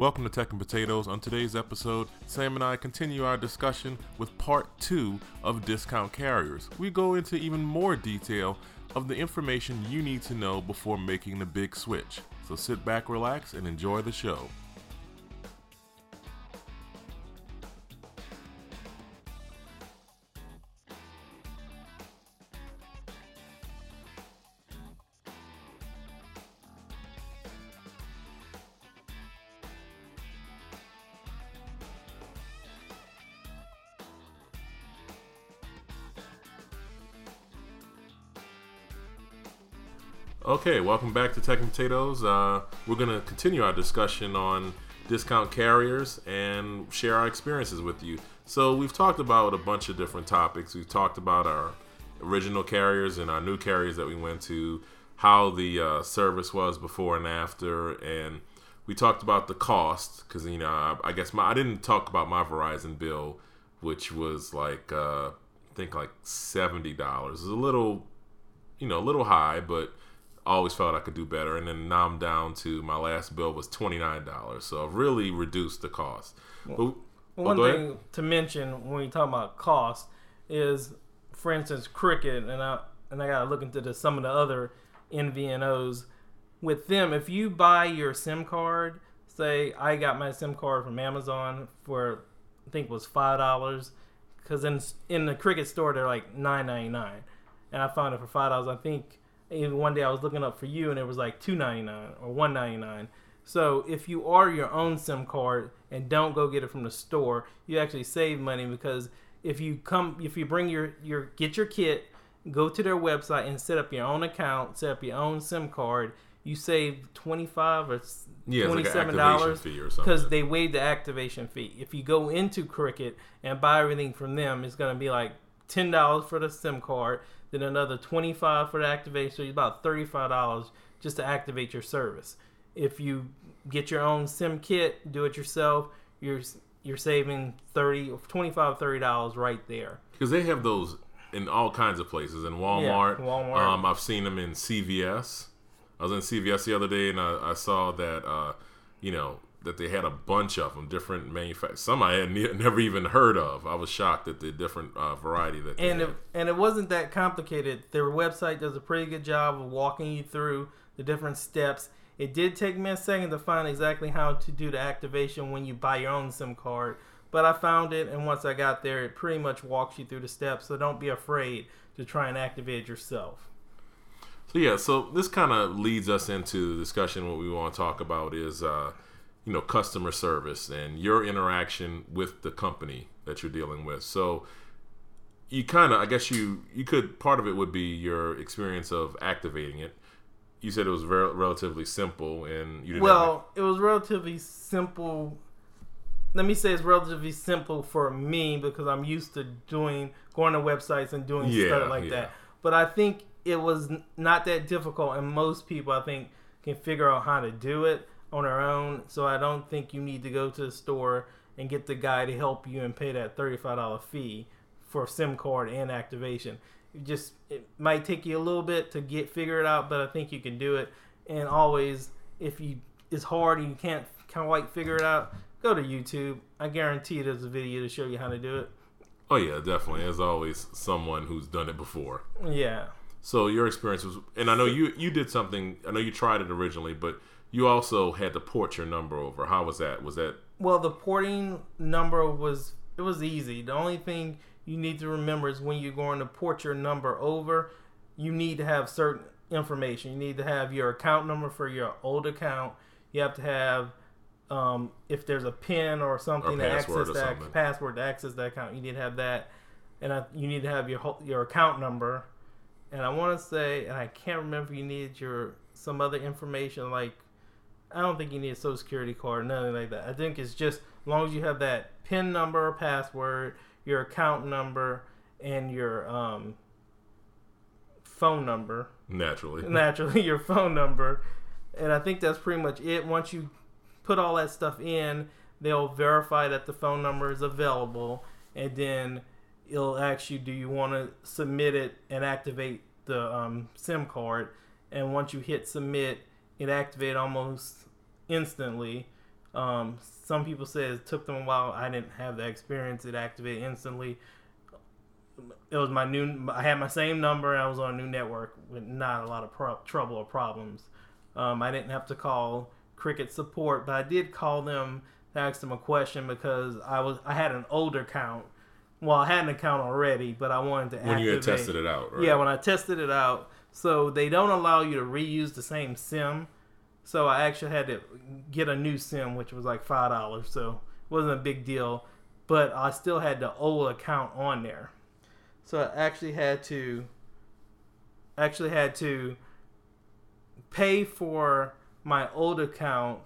Welcome to Tech and Potatoes. On today's episode, Sam and I continue our discussion with part two of discount carriers. We go into even more detail of the information you need to know before making the big switch. So sit back, relax, and enjoy the show. Okay, welcome back to Tech and Potatoes. Uh, we're going to continue our discussion on discount carriers and share our experiences with you. So, we've talked about a bunch of different topics. We've talked about our original carriers and our new carriers that we went to, how the uh, service was before and after, and we talked about the cost because you know I, I, guess my I didn't talk about my Verizon bill, which was like uh, I think like seventy dollars. It's a little, you know, a little high, but always felt I could do better. And then now I'm down to my last bill was twenty nine dollars. So I've really reduced the cost. Well, but, oh, one thing ahead. to mention when you talk about cost is, for instance, Cricket, and I and I gotta look into the, some of the other MVNOs. With them, if you buy your SIM card, say I got my SIM card from Amazon for I think was five dollars, because in in the Cricket store they're like nine ninety nine, and I found it for five dollars. I think even one day I was looking up for you and it was like two ninety nine or one ninety nine. So if you order your own SIM card and don't go get it from the store, you actually save money because if you come if you bring your your get your kit, go to their website and set up your own account, set up your own SIM card, you save twenty five or yeah, twenty seven dollars like because they waive the activation fee. If you go into Cricket and buy everything from them, it's going to be like ten dollars for the SIM card, then another twenty five for the activation. So it's about thirty five dollars just to activate your service. If you get your own SIM kit, do it yourself, you're you're saving 30 25 30 dollars right there because they have those in all kinds of places in walmart, yeah, walmart. Um, i've seen them in cvs i was in cvs the other day and i, I saw that uh, you know that they had a bunch of them, different manufacturers. Some I had ne- never even heard of. I was shocked at the different uh, variety that. and it, and it wasn't that complicated. Their website does a pretty good job of walking you through the different steps. It did take me a second to find exactly how to do the activation when you buy your own SIM card, but I found it, and once I got there, it pretty much walks you through the steps. So don't be afraid to try and activate yourself. So yeah, so this kind of leads us into the discussion. What we want to talk about is. Uh, you know customer service and your interaction with the company that you're dealing with. So you kind of i guess you you could part of it would be your experience of activating it. You said it was very, relatively simple and you didn't well it was relatively simple. Let me say it's relatively simple for me because i'm used to doing going to websites and doing yeah, stuff like yeah. that but i think it was not that difficult and most people i think can figure out how to do it on our own. So I don't think you need to go to the store and get the guy to help you and pay that $35 fee for SIM card and activation. You just it might take you a little bit to get figure it out, but I think you can do it. And always, if you it's hard and you can't kind of like figure it out, go to YouTube. I guarantee there's a video to show you how to do it. Oh yeah, definitely. There's always someone who's done it before. Yeah. So your experience was, and I know you you did something. I know you tried it originally, but you also had to port your number over. How was that? Was that well? The porting number was it was easy. The only thing you need to remember is when you're going to port your number over, you need to have certain information. You need to have your account number for your old account. You have to have um, if there's a PIN or something to access that something. password to access that account. You need to have that, and uh, you need to have your your account number. And I want to say, and I can't remember, you needed your some other information like I don't think you need a social security card, nothing like that. I think it's just as long as you have that PIN number or password, your account number, and your um, phone number. Naturally. Naturally, your phone number. And I think that's pretty much it. Once you put all that stuff in, they'll verify that the phone number is available, and then it'll ask you, do you want to submit it and activate the um, SIM card? And once you hit submit, it activated almost instantly. Um, some people said it took them a while. I didn't have the experience. It activated instantly. It was my new. I had my same number. I was on a new network with not a lot of pro- trouble or problems. Um, I didn't have to call Cricket support, but I did call them to ask them a question because I was I had an older account. Well, I had an account already, but I wanted to when activate. you had tested it out. Right? Yeah, when I tested it out. So they don't allow you to reuse the same SIM. So I actually had to get a new SIM, which was like five dollars. So it wasn't a big deal, but I still had the old account on there. So I actually had to actually had to pay for my old account,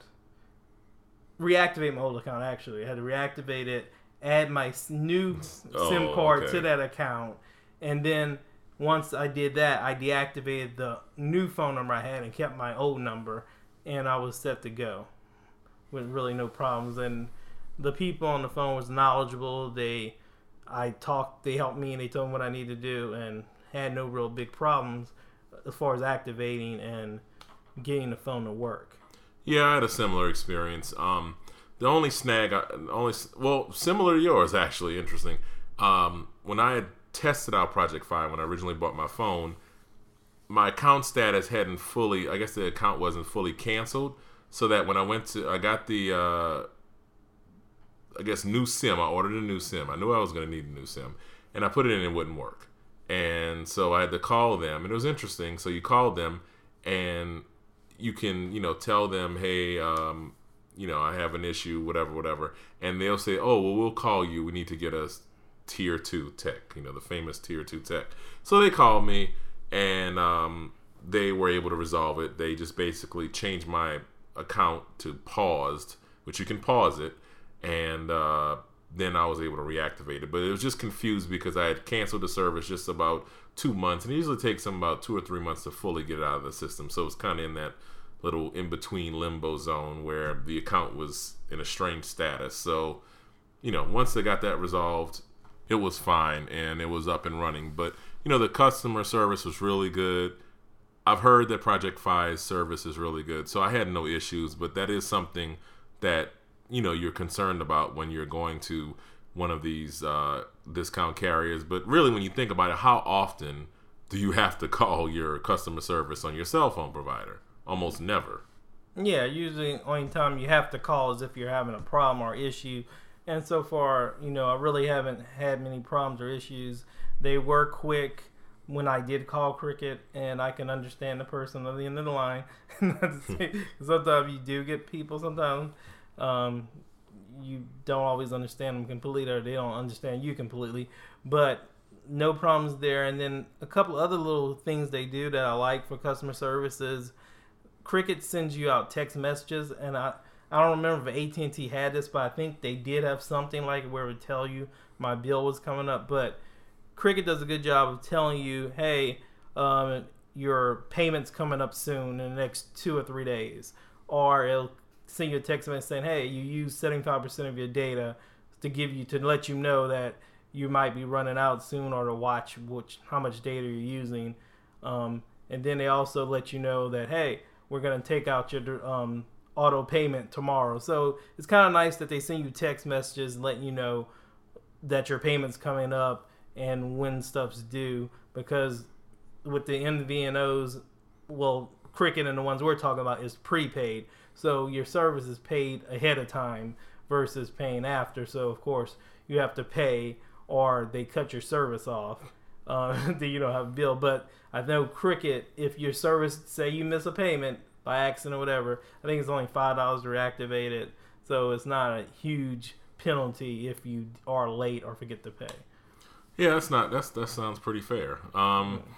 reactivate my old account. Actually, I had to reactivate it, add my new oh, SIM card okay. to that account, and then once I did that, I deactivated the new phone number I had and kept my old number, and I was set to go with really no problems. And the people on the phone was knowledgeable. They, I talked, they helped me, and they told me what I need to do, and had no real big problems as far as activating and getting the phone to work. Yeah, I had a similar experience. Um, the only snag, I, only well, similar to yours, actually, interesting. Um, when I had tested out Project Fi when I originally bought my phone, my account status hadn't fully. I guess the account wasn't fully canceled, so that when I went to, I got the, uh, I guess new SIM. I ordered a new SIM. I knew I was going to need a new SIM, and I put it in. It wouldn't work, and so I had to call them, and it was interesting. So you called them, and you can you know tell them hey um, you know i have an issue whatever whatever. And they'll say oh well we'll call you. We need to get a tier two tech you know the famous tier two tech. So they called me and um, they were able to resolve it. They just basically changed my account to paused which you can pause it. And uh, then I was able to reactivate it. But it was just confused because I had canceled the service just about two months, and it usually takes them about two or three months to fully get it out of the system. So it's kind of in that little in between limbo zone where the account was in a strange status. So, you know, once they got that resolved, it was fine and it was up and running. But, you know, the customer service was really good. I've heard that Project Fi's service is really good. So I had no issues, but that is something that you know you're concerned about when you're going to one of these uh, discount carriers. But really, when you think about it, how often do you have to call your customer service on your cell phone provider? Almost never. Yeah, usually only time you have to call is if you're having a problem or issue. And so far, you know, I really haven't had many problems or issues. They were quick when I did call Cricket, and I can understand the person on the end of the line. sometimes you do get people sometimes um, you don't always understand them completely, or they don't understand you completely. But no problems there. And then a couple other little things they do that I like for customer services. Cricket sends you out text messages, and I I don't remember if AT and T had this, but I think they did have something like where it would tell you my bill was coming up. But Cricket does a good job of telling you, hey, um, your payment's coming up soon in the next two or three days, or it'll send you a text message saying, "Hey, you use 75% of your data to give you to let you know that you might be running out soon, or to watch which how much data you're using." Um, and then they also let you know that, "Hey, we're gonna take out your um, auto payment tomorrow." So it's kind of nice that they send you text messages letting you know that your payment's coming up and when stuff's due because with the MVNOs, well, Cricket and the ones we're talking about is prepaid. So your service is paid ahead of time versus paying after. So of course you have to pay or they cut your service off. Uh, that you don't have a bill. But I know Cricket, if your service say you miss a payment by accident or whatever, I think it's only five dollars to reactivate it. So it's not a huge penalty if you are late or forget to pay. Yeah, that's not that's that sounds pretty fair. Um, yeah.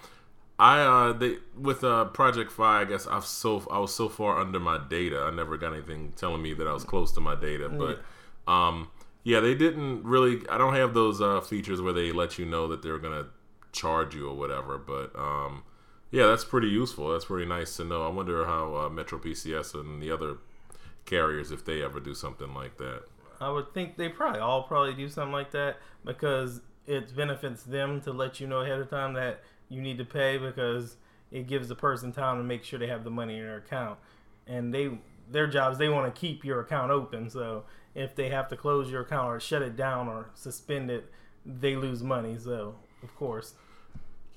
I uh they with uh Project Fi, I guess I've so I was so far under my data. I never got anything telling me that I was close to my data, but um yeah, they didn't really I don't have those uh features where they let you know that they're going to charge you or whatever, but um yeah, that's pretty useful. That's pretty nice to know. I wonder how uh, Metro PCS and the other carriers if they ever do something like that. I would think they probably all probably do something like that because it benefits them to let you know ahead of time that you need to pay because it gives the person time to make sure they have the money in their account. And they their jobs they want to keep your account open. So if they have to close your account or shut it down or suspend it, they lose money. So of course.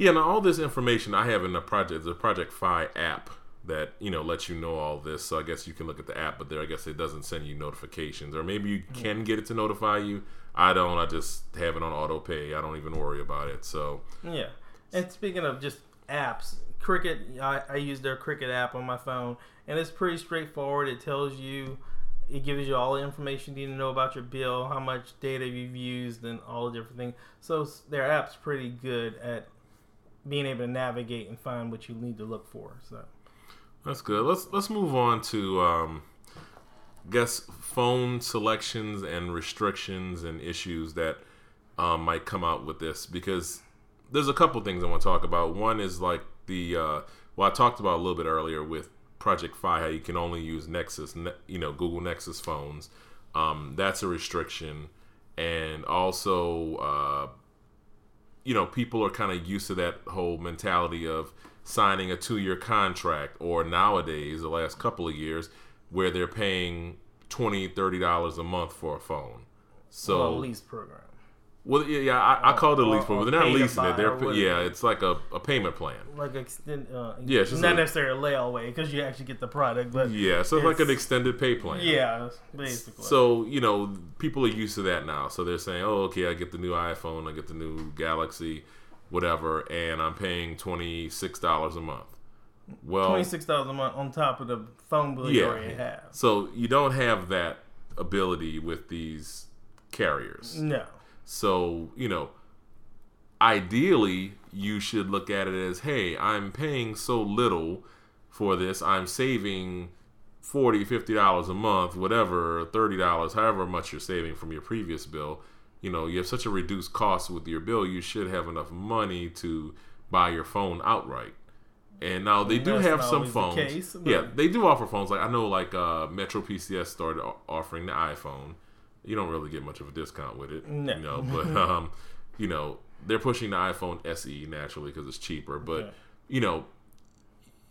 Yeah, now all this information I have in the project, the Project Fi app that you know lets you know all this. So I guess you can look at the app, but there I guess it doesn't send you notifications, or maybe you hmm. can get it to notify you. I don't. I just have it on auto pay. I don't even worry about it. So yeah. And speaking of just apps, Cricket, I, I use their Cricket app on my phone, and it's pretty straightforward. It tells you, it gives you all the information you need to know about your bill, how much data you've used, and all the different things. So their app's pretty good at being able to navigate and find what you need to look for. So that's good. Let's let's move on to um, guess phone selections and restrictions and issues that um, might come out with this because there's a couple things I want to talk about. One is like the uh, well, I talked about a little bit earlier with Project Fi how you can only use Nexus, you know, Google Nexus phones. Um, that's a restriction, and also, uh, you know, people are kind of used to that whole mentality of signing a two-year contract, or nowadays, the last couple of years, where they're paying 20 30 dollars a month for a phone. So well, lease program. Well, yeah, yeah I, I call it a lease program. They're not leasing it. They're yeah, it's like a, a payment plan. Like extend. Uh, yeah, it's not a, necessarily a layaway because you actually get the product, but yeah, so it's like an extended pay plan. Yeah, basically. So you know, people are used to that now. So they're saying, "Oh, okay, I get the new iPhone, I get the new Galaxy, whatever, and I'm paying twenty six dollars a month." Well, twenty six dollars a month on top of the phone bill yeah. you already have. So you don't have that ability with these carriers. No. So, you know, ideally, you should look at it as hey, I'm paying so little for this, I'm saving 40 $50 a month, whatever, $30, however much you're saving from your previous bill. You know, you have such a reduced cost with your bill, you should have enough money to buy your phone outright. And now they do have some phones. The case, yeah, they do offer phones. Like I know, like uh, Metro PCS started offering the iPhone you don't really get much of a discount with it. No. You know, but um, you know, they're pushing the iPhone SE naturally because it's cheaper. But okay. you know,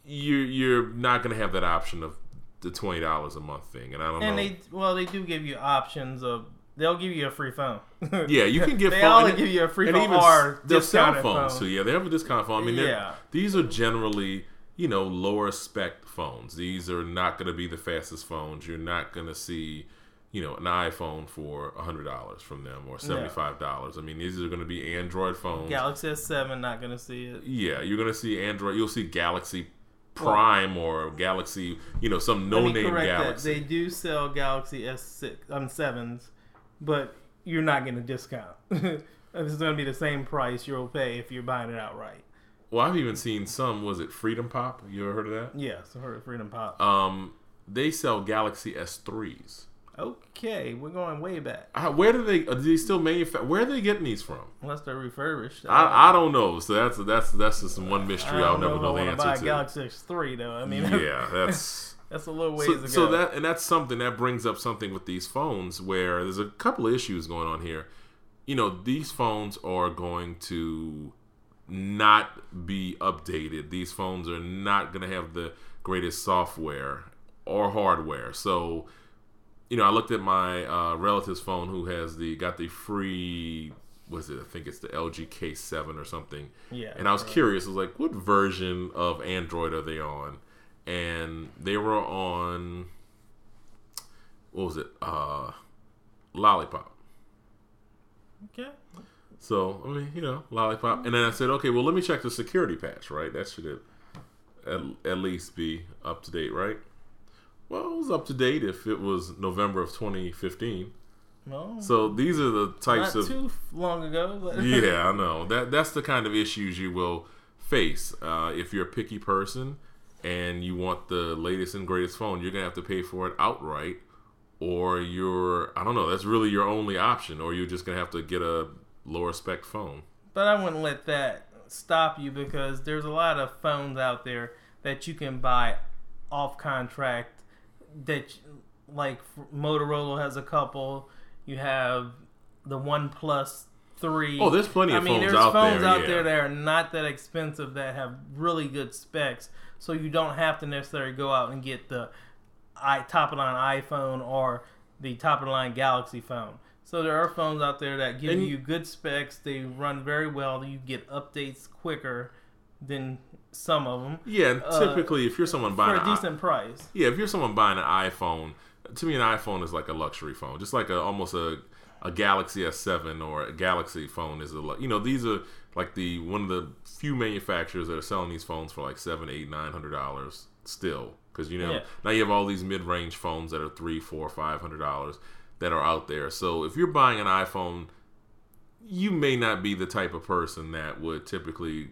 you're you're not going to have that option of the twenty dollars a month thing, and I don't and know. And they well, they do give you options of. They'll give you a free phone. yeah, you can get. they phone, only give you a free phone or their cell phones phone. too. Yeah, they have a discount phone. I mean, yeah. these are generally you know lower spec phones. These are not going to be the fastest phones. You're not going to see you know, an iPhone for hundred dollars from them or seventy five dollars. I mean, these are going to be Android phones. Galaxy S7, not going to see it. Yeah, you're going to see Android. You'll see Galaxy Prime well, or Galaxy. You know, some no name Galaxy. That. They do sell Galaxy S6 um sevens, but you're not getting a discount. this is going to be the same price you'll pay if you're buying it outright. Well, I've even seen some. Was it Freedom Pop? You ever heard of that? Yes, I heard of Freedom Pop. Um, they sell Galaxy S3s. Okay, we're going way back. Uh, where do they? Do they still manufacture? Where are they getting these from? Unless they're refurbished. I, I don't know. So that's that's that's just one mystery I'll never know, know the answer buy to. Galaxy S3 though. I mean, yeah, that's that's a little ways so, ago. So that and that's something that brings up something with these phones where there's a couple of issues going on here. You know, these phones are going to not be updated. These phones are not going to have the greatest software or hardware. So you know, I looked at my uh, relative's phone who has the got the free was it? I think it's the LG K7 or something. Yeah. And I was right. curious. I was like, what version of Android are they on? And they were on what was it? Uh, Lollipop. Okay. So I mean, you know, Lollipop. And then I said, okay, well, let me check the security patch. Right, that should at, at least be up to date, right? Well, it was up to date if it was November of 2015. No. So these are the types Not of too long ago. yeah, I know that that's the kind of issues you will face uh, if you're a picky person and you want the latest and greatest phone. You're gonna have to pay for it outright, or you're I don't know. That's really your only option, or you're just gonna have to get a lower spec phone. But I wouldn't let that stop you because there's a lot of phones out there that you can buy off contract that like Motorola has a couple. You have the One Plus Three. Oh, there's plenty of I mean, phones there's out phones there, out yeah. there that are not that expensive that have really good specs. So you don't have to necessarily go out and get the i top of line iPhone or the top of the line Galaxy phone. So there are phones out there that give and you good specs. They run very well. You get updates quicker than some of them. Yeah, uh, typically if you're someone buying for a decent price. Yeah, if you're someone buying an iPhone, to me an iPhone is like a luxury phone, just like a almost a a Galaxy S7 or a Galaxy phone is a you know these are like the one of the few manufacturers that are selling these phones for like seven, eight, nine hundred dollars still because you know yeah. now you have all these mid-range phones that are three, four, five hundred dollars that are out there. So if you're buying an iPhone, you may not be the type of person that would typically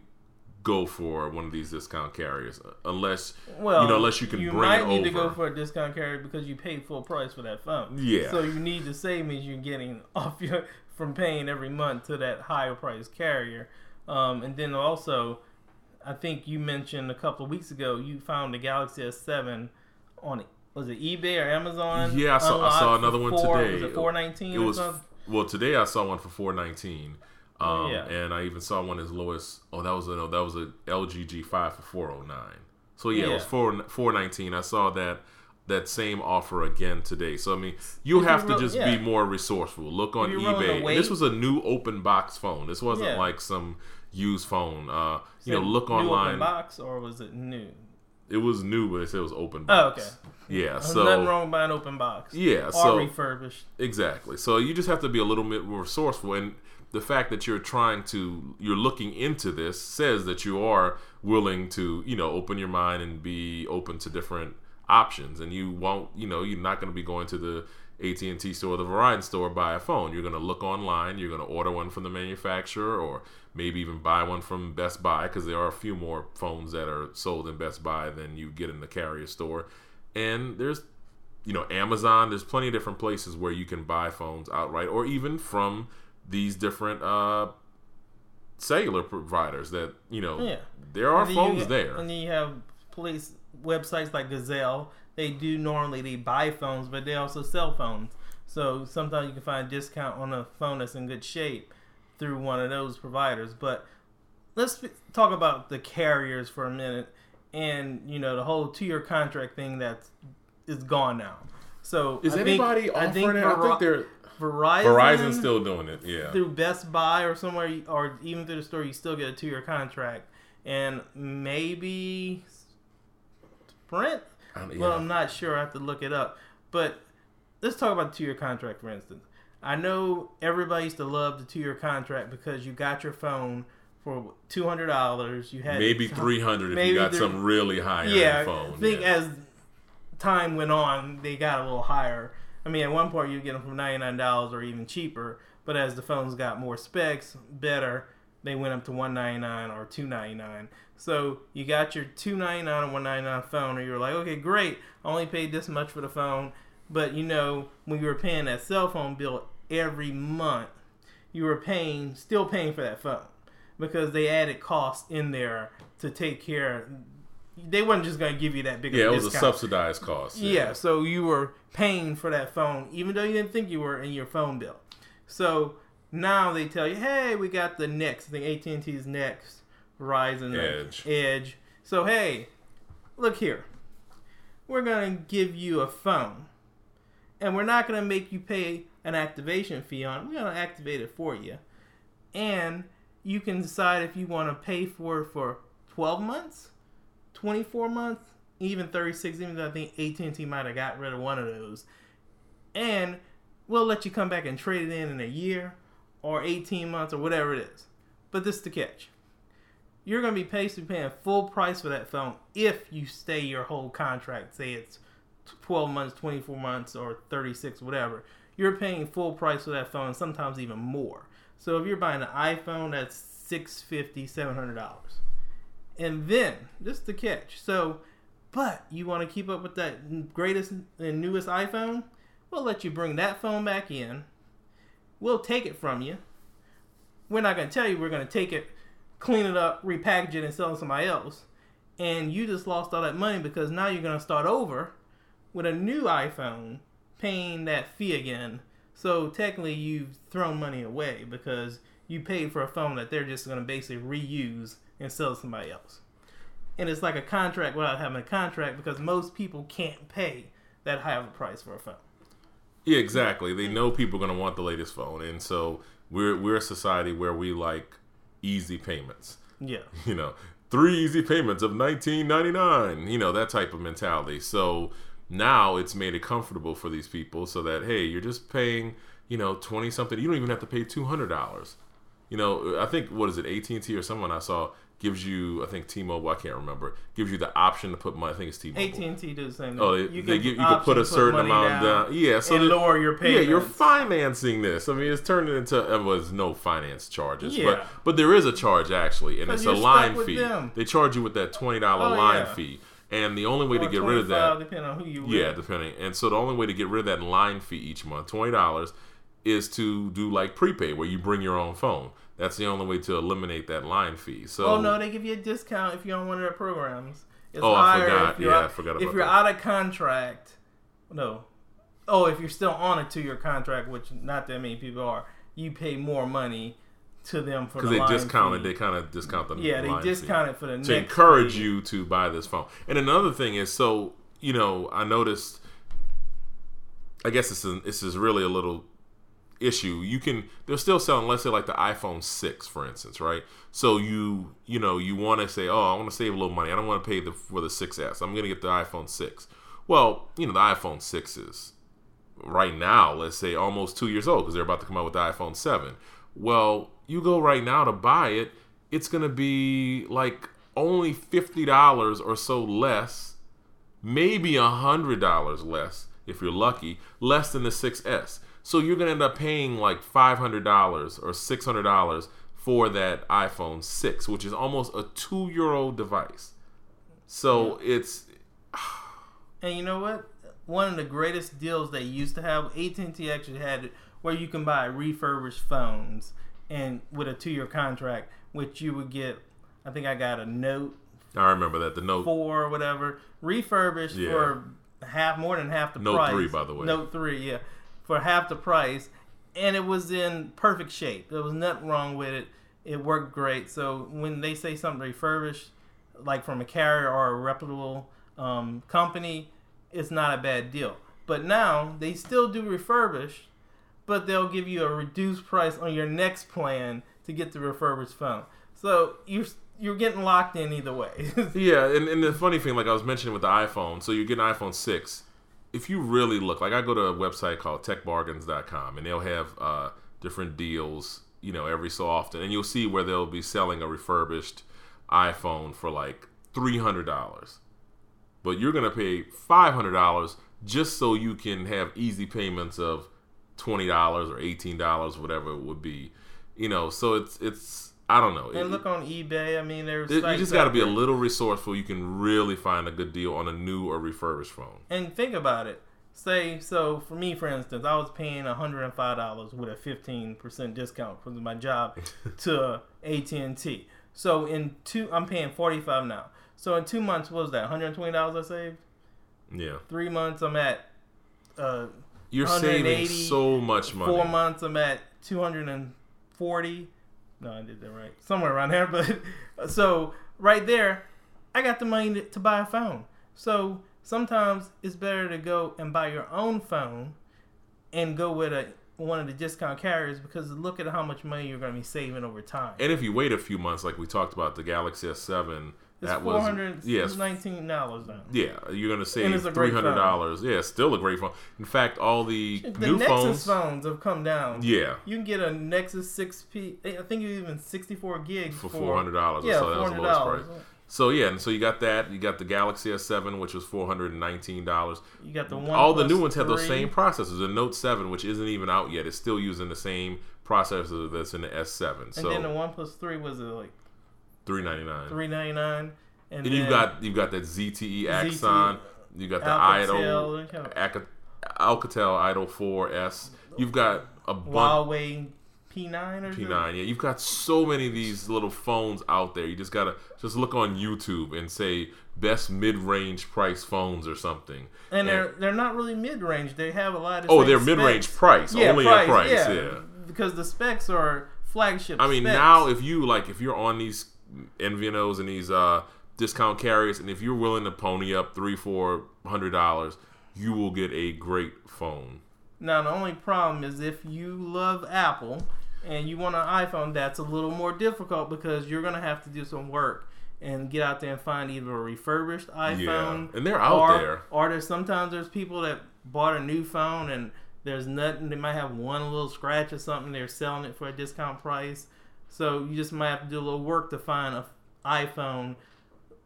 go for one of these discount carriers unless well, you know unless you can you bring might it need over. to go for a discount carrier because you paid full price for that phone. Yeah. So you need to save means you're getting off your from paying every month to that higher price carrier. Um, and then also, I think you mentioned a couple of weeks ago you found the Galaxy S7 on was it eBay or Amazon? Yeah, I saw, I saw another one four, today. Was it four nineteen? It was well today. I saw one for four nineteen. Um, yeah. and I even saw one as low as oh that was a no, that was a LG G5 for four oh nine. So yeah, yeah, it was four four nineteen. I saw that that same offer again today. So I mean, you have to just yeah. be more resourceful. Look on eBay. this was a new open box phone. This wasn't like some used phone. Uh, you know, look online. Open box or was it new? It was new, but it said it was open oh, box. Oh, okay. Yeah, There's so nothing wrong with buying open box. Yeah, or so refurbished. Exactly. So you just have to be a little bit more resourceful, and the fact that you're trying to you're looking into this says that you are willing to you know open your mind and be open to different options, and you won't you know you're not going to be going to the AT&T store, the Verizon store, buy a phone. You're going to look online. You're going to order one from the manufacturer, or maybe even buy one from Best Buy because there are a few more phones that are sold in Best Buy than you get in the carrier store. And there's, you know, Amazon. There's plenty of different places where you can buy phones outright, or even from these different uh, cellular providers. That you know, yeah. there are phones you, there. And then you have police websites like Gazelle they do normally they buy phones, but they also sell phones. So sometimes you can find a discount on a phone that's in good shape through one of those providers. But let's talk about the carriers for a minute, and you know the whole two-year contract thing that's is gone now. So is I anybody think, offering I think it? Ver- I think they're Verizon. Verizon's still doing it. Yeah, through Best Buy or somewhere, or even through the store, you still get a two-year contract, and maybe Sprint yeah. Well, I'm not sure. I have to look it up. But let's talk about the two year contract, for instance. I know everybody used to love the two year contract because you got your phone for two hundred dollars. You had maybe three hundred if you got some really high yeah, phone. I think yeah. as time went on, they got a little higher. I mean, at one point you get them for ninety nine dollars or even cheaper. But as the phones got more specs, better, they went up to one ninety nine or two ninety nine. So you got your two ninety nine and one ninety nine phone, and you're like, okay, great. I only paid this much for the phone, but you know when you were paying that cell phone bill every month, you were paying still paying for that phone because they added costs in there to take care. They weren't just going to give you that big. Yeah, it was discount. a subsidized cost. Yeah. yeah, so you were paying for that phone even though you didn't think you were in your phone bill. So now they tell you, hey, we got the next. I think AT and T's next Verizon Edge. Edge. So hey, look here. We're gonna give you a phone, and we're not gonna make you pay an activation fee on it. We're gonna activate it for you, and you can decide if you want to pay for it for 12 months, 24 months, even 36. Even though I think AT&T might have got rid of one of those, and we'll let you come back and trade it in in a year or 18 months or whatever it is. But this is the catch you're going to be basically paying full price for that phone if you stay your whole contract. Say it's 12 months, 24 months, or 36, whatever. You're paying full price for that phone, sometimes even more. So if you're buying an iPhone, that's 650 $700. And then, just the catch. So, but you want to keep up with that greatest and newest iPhone? We'll let you bring that phone back in. We'll take it from you. We're not going to tell you we're going to take it clean it up, repackage it, and sell it to somebody else. And you just lost all that money because now you're going to start over with a new iPhone paying that fee again. So technically, you've thrown money away because you paid for a phone that they're just going to basically reuse and sell to somebody else. And it's like a contract without having a contract because most people can't pay that high of a price for a phone. Yeah, exactly. They know people are going to want the latest phone, and so we're we're a society where we like easy payments. Yeah. You know, three easy payments of nineteen ninety nine. You know that type of mentality. So now it's made it comfortable for these people, so that hey, you're just paying you know twenty something. You don't even have to pay two hundred dollars. You know, I think what is it, AT and T or someone I saw gives you, I think T-Mobile, I can't remember, gives you the option to put money. I think it's T-Mobile. AT and T does the same thing. Oh, they, you they give, you can put a certain amount down. down. Yeah, so and that, lower your payments. Yeah, you're financing this. I mean, it's turned into well, there's no finance charges, Yeah. but but there is a charge actually, and it's a line fee. them. They charge you with that twenty dollar Oh, line yeah. fee, and the only way Or to get rid of that 25, depending on who you yeah, with. depending. And so the only way to get rid of that line fee each month, twenty dollars, is to do like prepaid, where you bring your own phone. That's the only way to eliminate that line fee. So Oh no, they give you a discount if you're on one of their programs. It's Oh, I forgot. Yeah, out, I forgot If you're that. out of contract, no. Oh, if you're still on a two-year contract, which not that many people are, you pay more money to them for because the they discounted, fee. they kind of discount the yeah, they fee. for the to encourage fee. you to buy this phone. And another thing is, so you know, I noticed. I guess this is this is really a little issue. You can they're still selling, let's say, like the iPhone six, for instance, right? So you you know you want to say, oh, I want to save a little money. I don't want to pay the for the 6S. I'm gonna get the iPhone six. Well, you know, the iPhone six is right now, let's say, almost two years old because they're about to come out with the iPhone 7. Well, you go right now to buy it, it's to be like only $50 or so less, maybe $100 less if you're lucky, less than the 6S. So you're going to end up paying like $500 or $600 for that iPhone 6, which is almost a two year old device. So it's And you know what? One of the greatest deals they used to have, AT&T actually had it, where you can buy refurbished phones and with a two-year contract, which you would get. I think I got a Note I remember that the Note four or whatever refurbished Yeah. for half more than half the Note price. 3, by the way. Note three, yeah, for half the price, and it was in perfect shape. There was nothing wrong with it. It worked great. So when they say something refurbished, like from a carrier or a reputable um, company, it's not a bad deal. But now they still do refurbish, but they'll give you a reduced price on your next plan to get the refurbished phone. So you're you're getting locked in either way. Yeah, and, and the funny thing, like I was mentioning with the iPhone, so you get an iPhone 6. If you really look, like I go to a website called techbargains.com and they'll have uh, different deals, you know, every so often. And you'll see where they'll be selling a refurbished iPhone for like $300. But you're going to pay $500 just so you can have easy payments of $20 or $18, whatever it would be. You know, so it's, it's, I don't know. And It- look on eBay. I mean, there's you just got to be a little resourceful. You can really find a good deal on a new or refurbished phone. And think about it. Say so for me, for instance, I was paying hundred and five dollars with a fifteen percent discount for my job to AT and T. So in two, I'm paying forty five now. So in two months, what was that? One hundred twenty dollars I saved. Yeah, Three months, I'm at. Uh, you're saving so much money. Four months, I'm at two hundred and forty. No, I did that right. Somewhere around there, but so right there, I got the money to, buy a phone. So sometimes it's better to go and buy your own phone and go with a one of the discount carriers because look at how much money you're going to be saving over time. And if you wait a few months, like we talked about the Galaxy S7, It's that four was hundred yes, nineteen dollars now. yeah, you're gonna save three hundred dollars. Yeah, still a great phone. In fact, all the, The new Nexus phones, phones have come down. yeah, You can get a Nexus 6P. Eh, I think you even 64 gigs for four hundred dollars Yeah, or so. That was the $400. lowest price. So yeah, and so you got that. You got the Galaxy S7, which was four hundred and nineteen dollars. You got the one. All the new ones have those same processors. The Note 7, which isn't even out yet, is still using the same processor that's in the S7. And So then the one plus three was it like three ninety nine. three ninety nine. And, And you've got you've got that ZTE ZTE, Axon. You got the Alcatel, Idol, that kind of- Alca- Alcatel Idol 4S. You've got a bunch. Huawei P9 or P9. Yeah, you've got so many of these little phones out there. You just gotta just look on YouTube and say best mid-range price phones or something. And they're they're not really mid range. They have a lot of Oh, they're mid-range price, Yeah, only price, a price. yeah. Yeah. Because the specs are flagship. I mean, specs. now if you like, if you're on these MVNOs and these uh, discount carriers, and if you're willing to pony up three, four hundred dollars you will get a great phone. Now the only problem is if you love Apple and you want an iPhone, that's a little more difficult because you're gonna have to do some work and get out there and find either a refurbished iPhone. Yeah, and they're out or, there. Or there's sometimes there's people that bought a new phone and there's nothing. They might have one little scratch or something. They're selling it for a discount price. So you just might have to do a little work to find a iPhone.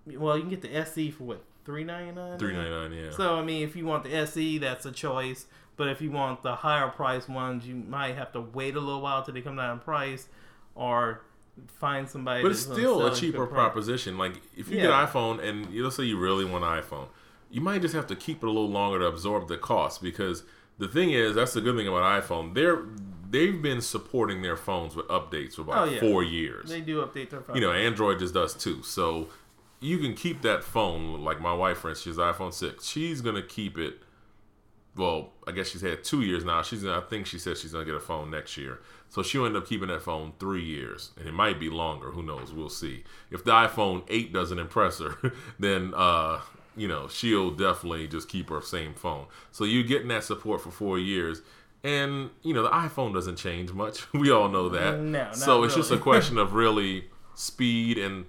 Well, you can get the SE for what three ninety nine. Three ninety nine, yeah. So I mean, if you want the SE, that's a choice. But if you want the higher price ones, you might have to wait a little while till they come down in price, or find somebody. But it's still a cheaper proposition. Like if you yeah. get an iPhone and let's say you really want an iPhone, you might just have to keep it a little longer to absorb the cost because the thing is that's the good thing about iPhone. They're they've been supporting their phones with updates for about oh, yeah. four years. They do update their phones. You know, Android just does too. So you can keep that phone. Like my wife, for instance, she's iPhone six. She's gonna keep it. Well, I guess she's had two years now. She's I think she said she's gonna get a phone next year. So she'll end up keeping that phone three years, and it might be longer. Who knows? We'll see. If the iPhone eight doesn't impress her, then uh, you know she'll definitely just keep her same phone. So you're getting that support for four years, and you know the iPhone doesn't change much. We all know that. No, so it's really. just a question of really speed and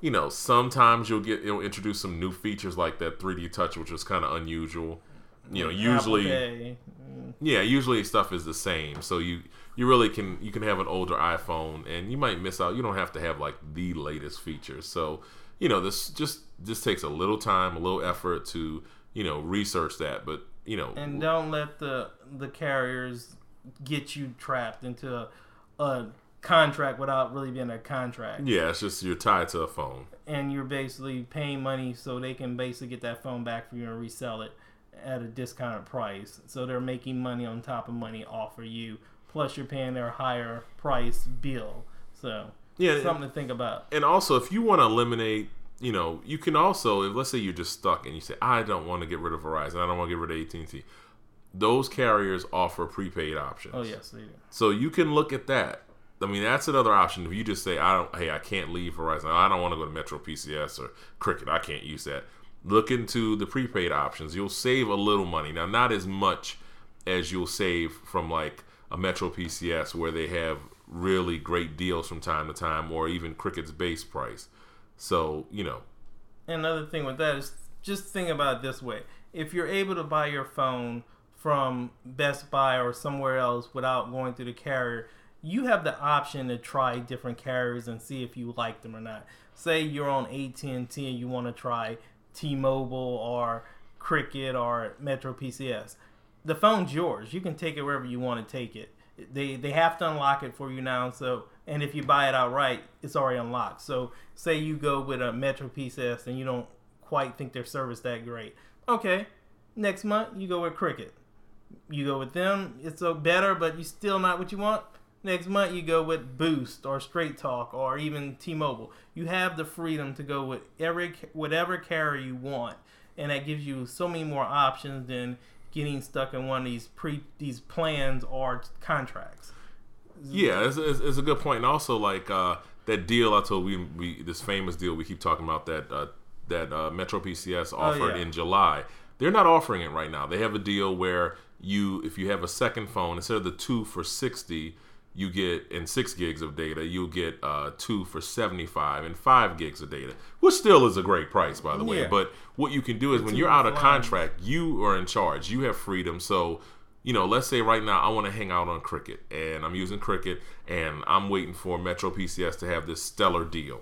you know sometimes you'll get it'll introduce some new features like that 3D touch, which is kind of unusual. You know, usually, yeah, usually stuff is the same. So you you really can you can have an older iPhone and you might miss out. You don't have to have like the latest features. So you know this just this takes a little time, a little effort to you know research that. But you know, and don't let the the carriers get you trapped into a, a contract without really being a contract. Yeah, it's just you're tied to a phone, and you're basically paying money so they can basically get that phone back for you and resell it at a discounted price. So they're making money on top of money off of you plus you're paying their higher price bill. So yeah, something to think about. And also, if you want to eliminate, you know, you can also, if let's say you're just stuck and you say, I don't want to get rid of Verizon, I don't want to get rid of AT and T. Those carriers offer prepaid options. Oh yes, they do. So you can look at that. I mean, that's another option. If you just say, I don't, hey, I can't leave Verizon. I don't want to go to Metro PCS or Cricket. I can't use that. Look into the prepaid options. You'll save a little money. Now, not as much as you'll save from like a Metro PCS where they have really great deals from time to time, or even Cricket's base price. So you know. Another thing with that is just think about it this way: if you're able to buy your phone from Best Buy or somewhere else without going through the carrier, you have the option to try different carriers and see if you like them or not. Say you're on AT&T and you want to try T-Mobile or Cricket or Metro PCS the phone's yours. You can take it wherever you want to take it. They they have to unlock it for you now. So and if you buy it outright, it's already unlocked. So say you go with a Metro PCS and you don't quite think their service that great. Okay, next month you go with Cricket. You go with them. It's so better, but you still not what you want. Next month you go with Boost or Straight Talk or even T-Mobile. You have the freedom to go with every whatever carrier you want, and that gives you so many more options than getting stuck in one of these pre these plans or contracts. Yeah, it's, it's, it's a good point, and also like uh, that deal I told we, we this famous deal we keep talking about that uh, that uh, Metro PCS offered oh, yeah. in July. They're not offering it right now. They have a deal where you if you have a second phone instead of the two for sixty you get in six gigs of data, you'll get uh, two for 75 and five gigs of data, which still is a great price, by the way. But what you can do is when you're out of contract, you are in charge. You have freedom. So, you know, let's say right now I want to hang out on Cricket and I'm using Cricket and I'm waiting for Metro PCS to have this stellar deal.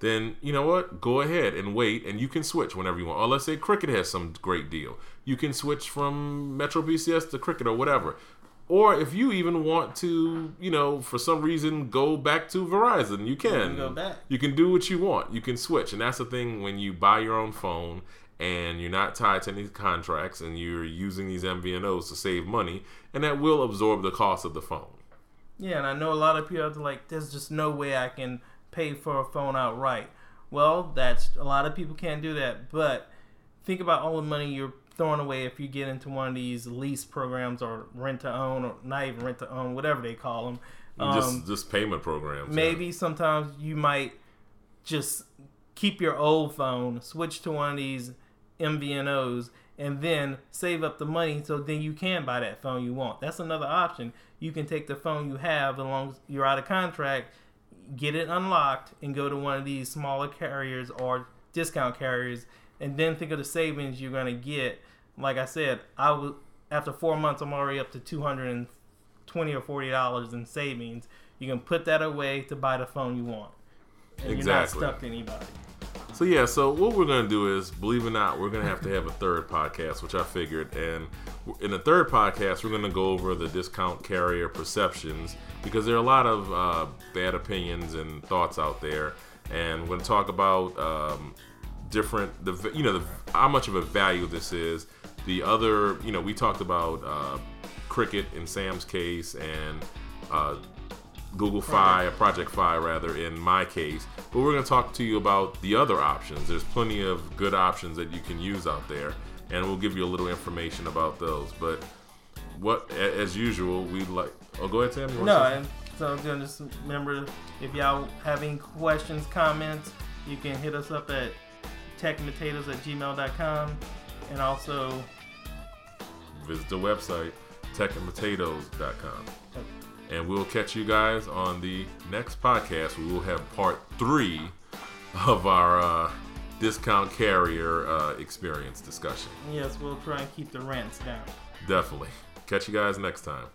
Then, you know what? Go ahead and wait and you can switch whenever you want. Or let's say Cricket has some great deal. You can switch from Metro PCS to Cricket or whatever or if you even want to, you know, for some reason go back to Verizon, you can. You go back. You can do what you want. You can switch, and that's the thing when you buy your own phone and you're not tied to any contracts and you're using these MVNOs to save money, and that will absorb the cost of the phone. Yeah, and I know a lot of people are like, "There's just no way I can pay for a phone outright." Well, that's a lot of people can't do that, but think about all the money you're throwing away if you get into one of these lease programs or rent to own or not even rent to own, whatever they call them. Um, just just payment programs. Maybe yeah. sometimes you might just keep your old phone, switch to one of these MVNOs, and then save up the money so then you can buy that phone you want. That's another option. You can take the phone you have as long as you're out of contract, get it unlocked, and go to one of these smaller carriers or discount carriers, and then think of the savings you're gonna get. Like I said, I was after four months, I'm already up to two hundred and twenty or forty dollars in savings. You can put that away to buy the phone you want, and exactly. you're not stuck to anybody. So yeah, so what we're gonna do is, believe it or not, we're gonna have to have a third podcast, which I figured. And in the third podcast, we're gonna go over the discount carrier perceptions because there are a lot of uh, bad opinions and thoughts out there, and we're gonna talk about um, different, the you know, the, how much of a value this is. The other, you know, we talked about uh, Cricket in Sam's case and uh, Google Fi, or Project Fi rather, in my case. But we're going to talk to you about the other options. There's plenty of good options that you can use out there, and we'll give you a little information about those. But what, as usual, we like. Oh, go ahead, Sam. no, and so just remember if y'all have any questions, comments, you can hit us up at techandpotatoes at gmail.com and also visit the website techandpotatoes.com. And we'll catch you guys on the next podcast. We will have part three of our uh, discount carrier uh, experience discussion. Yes, we'll try and keep the rents down. Definitely. Catch you guys next time.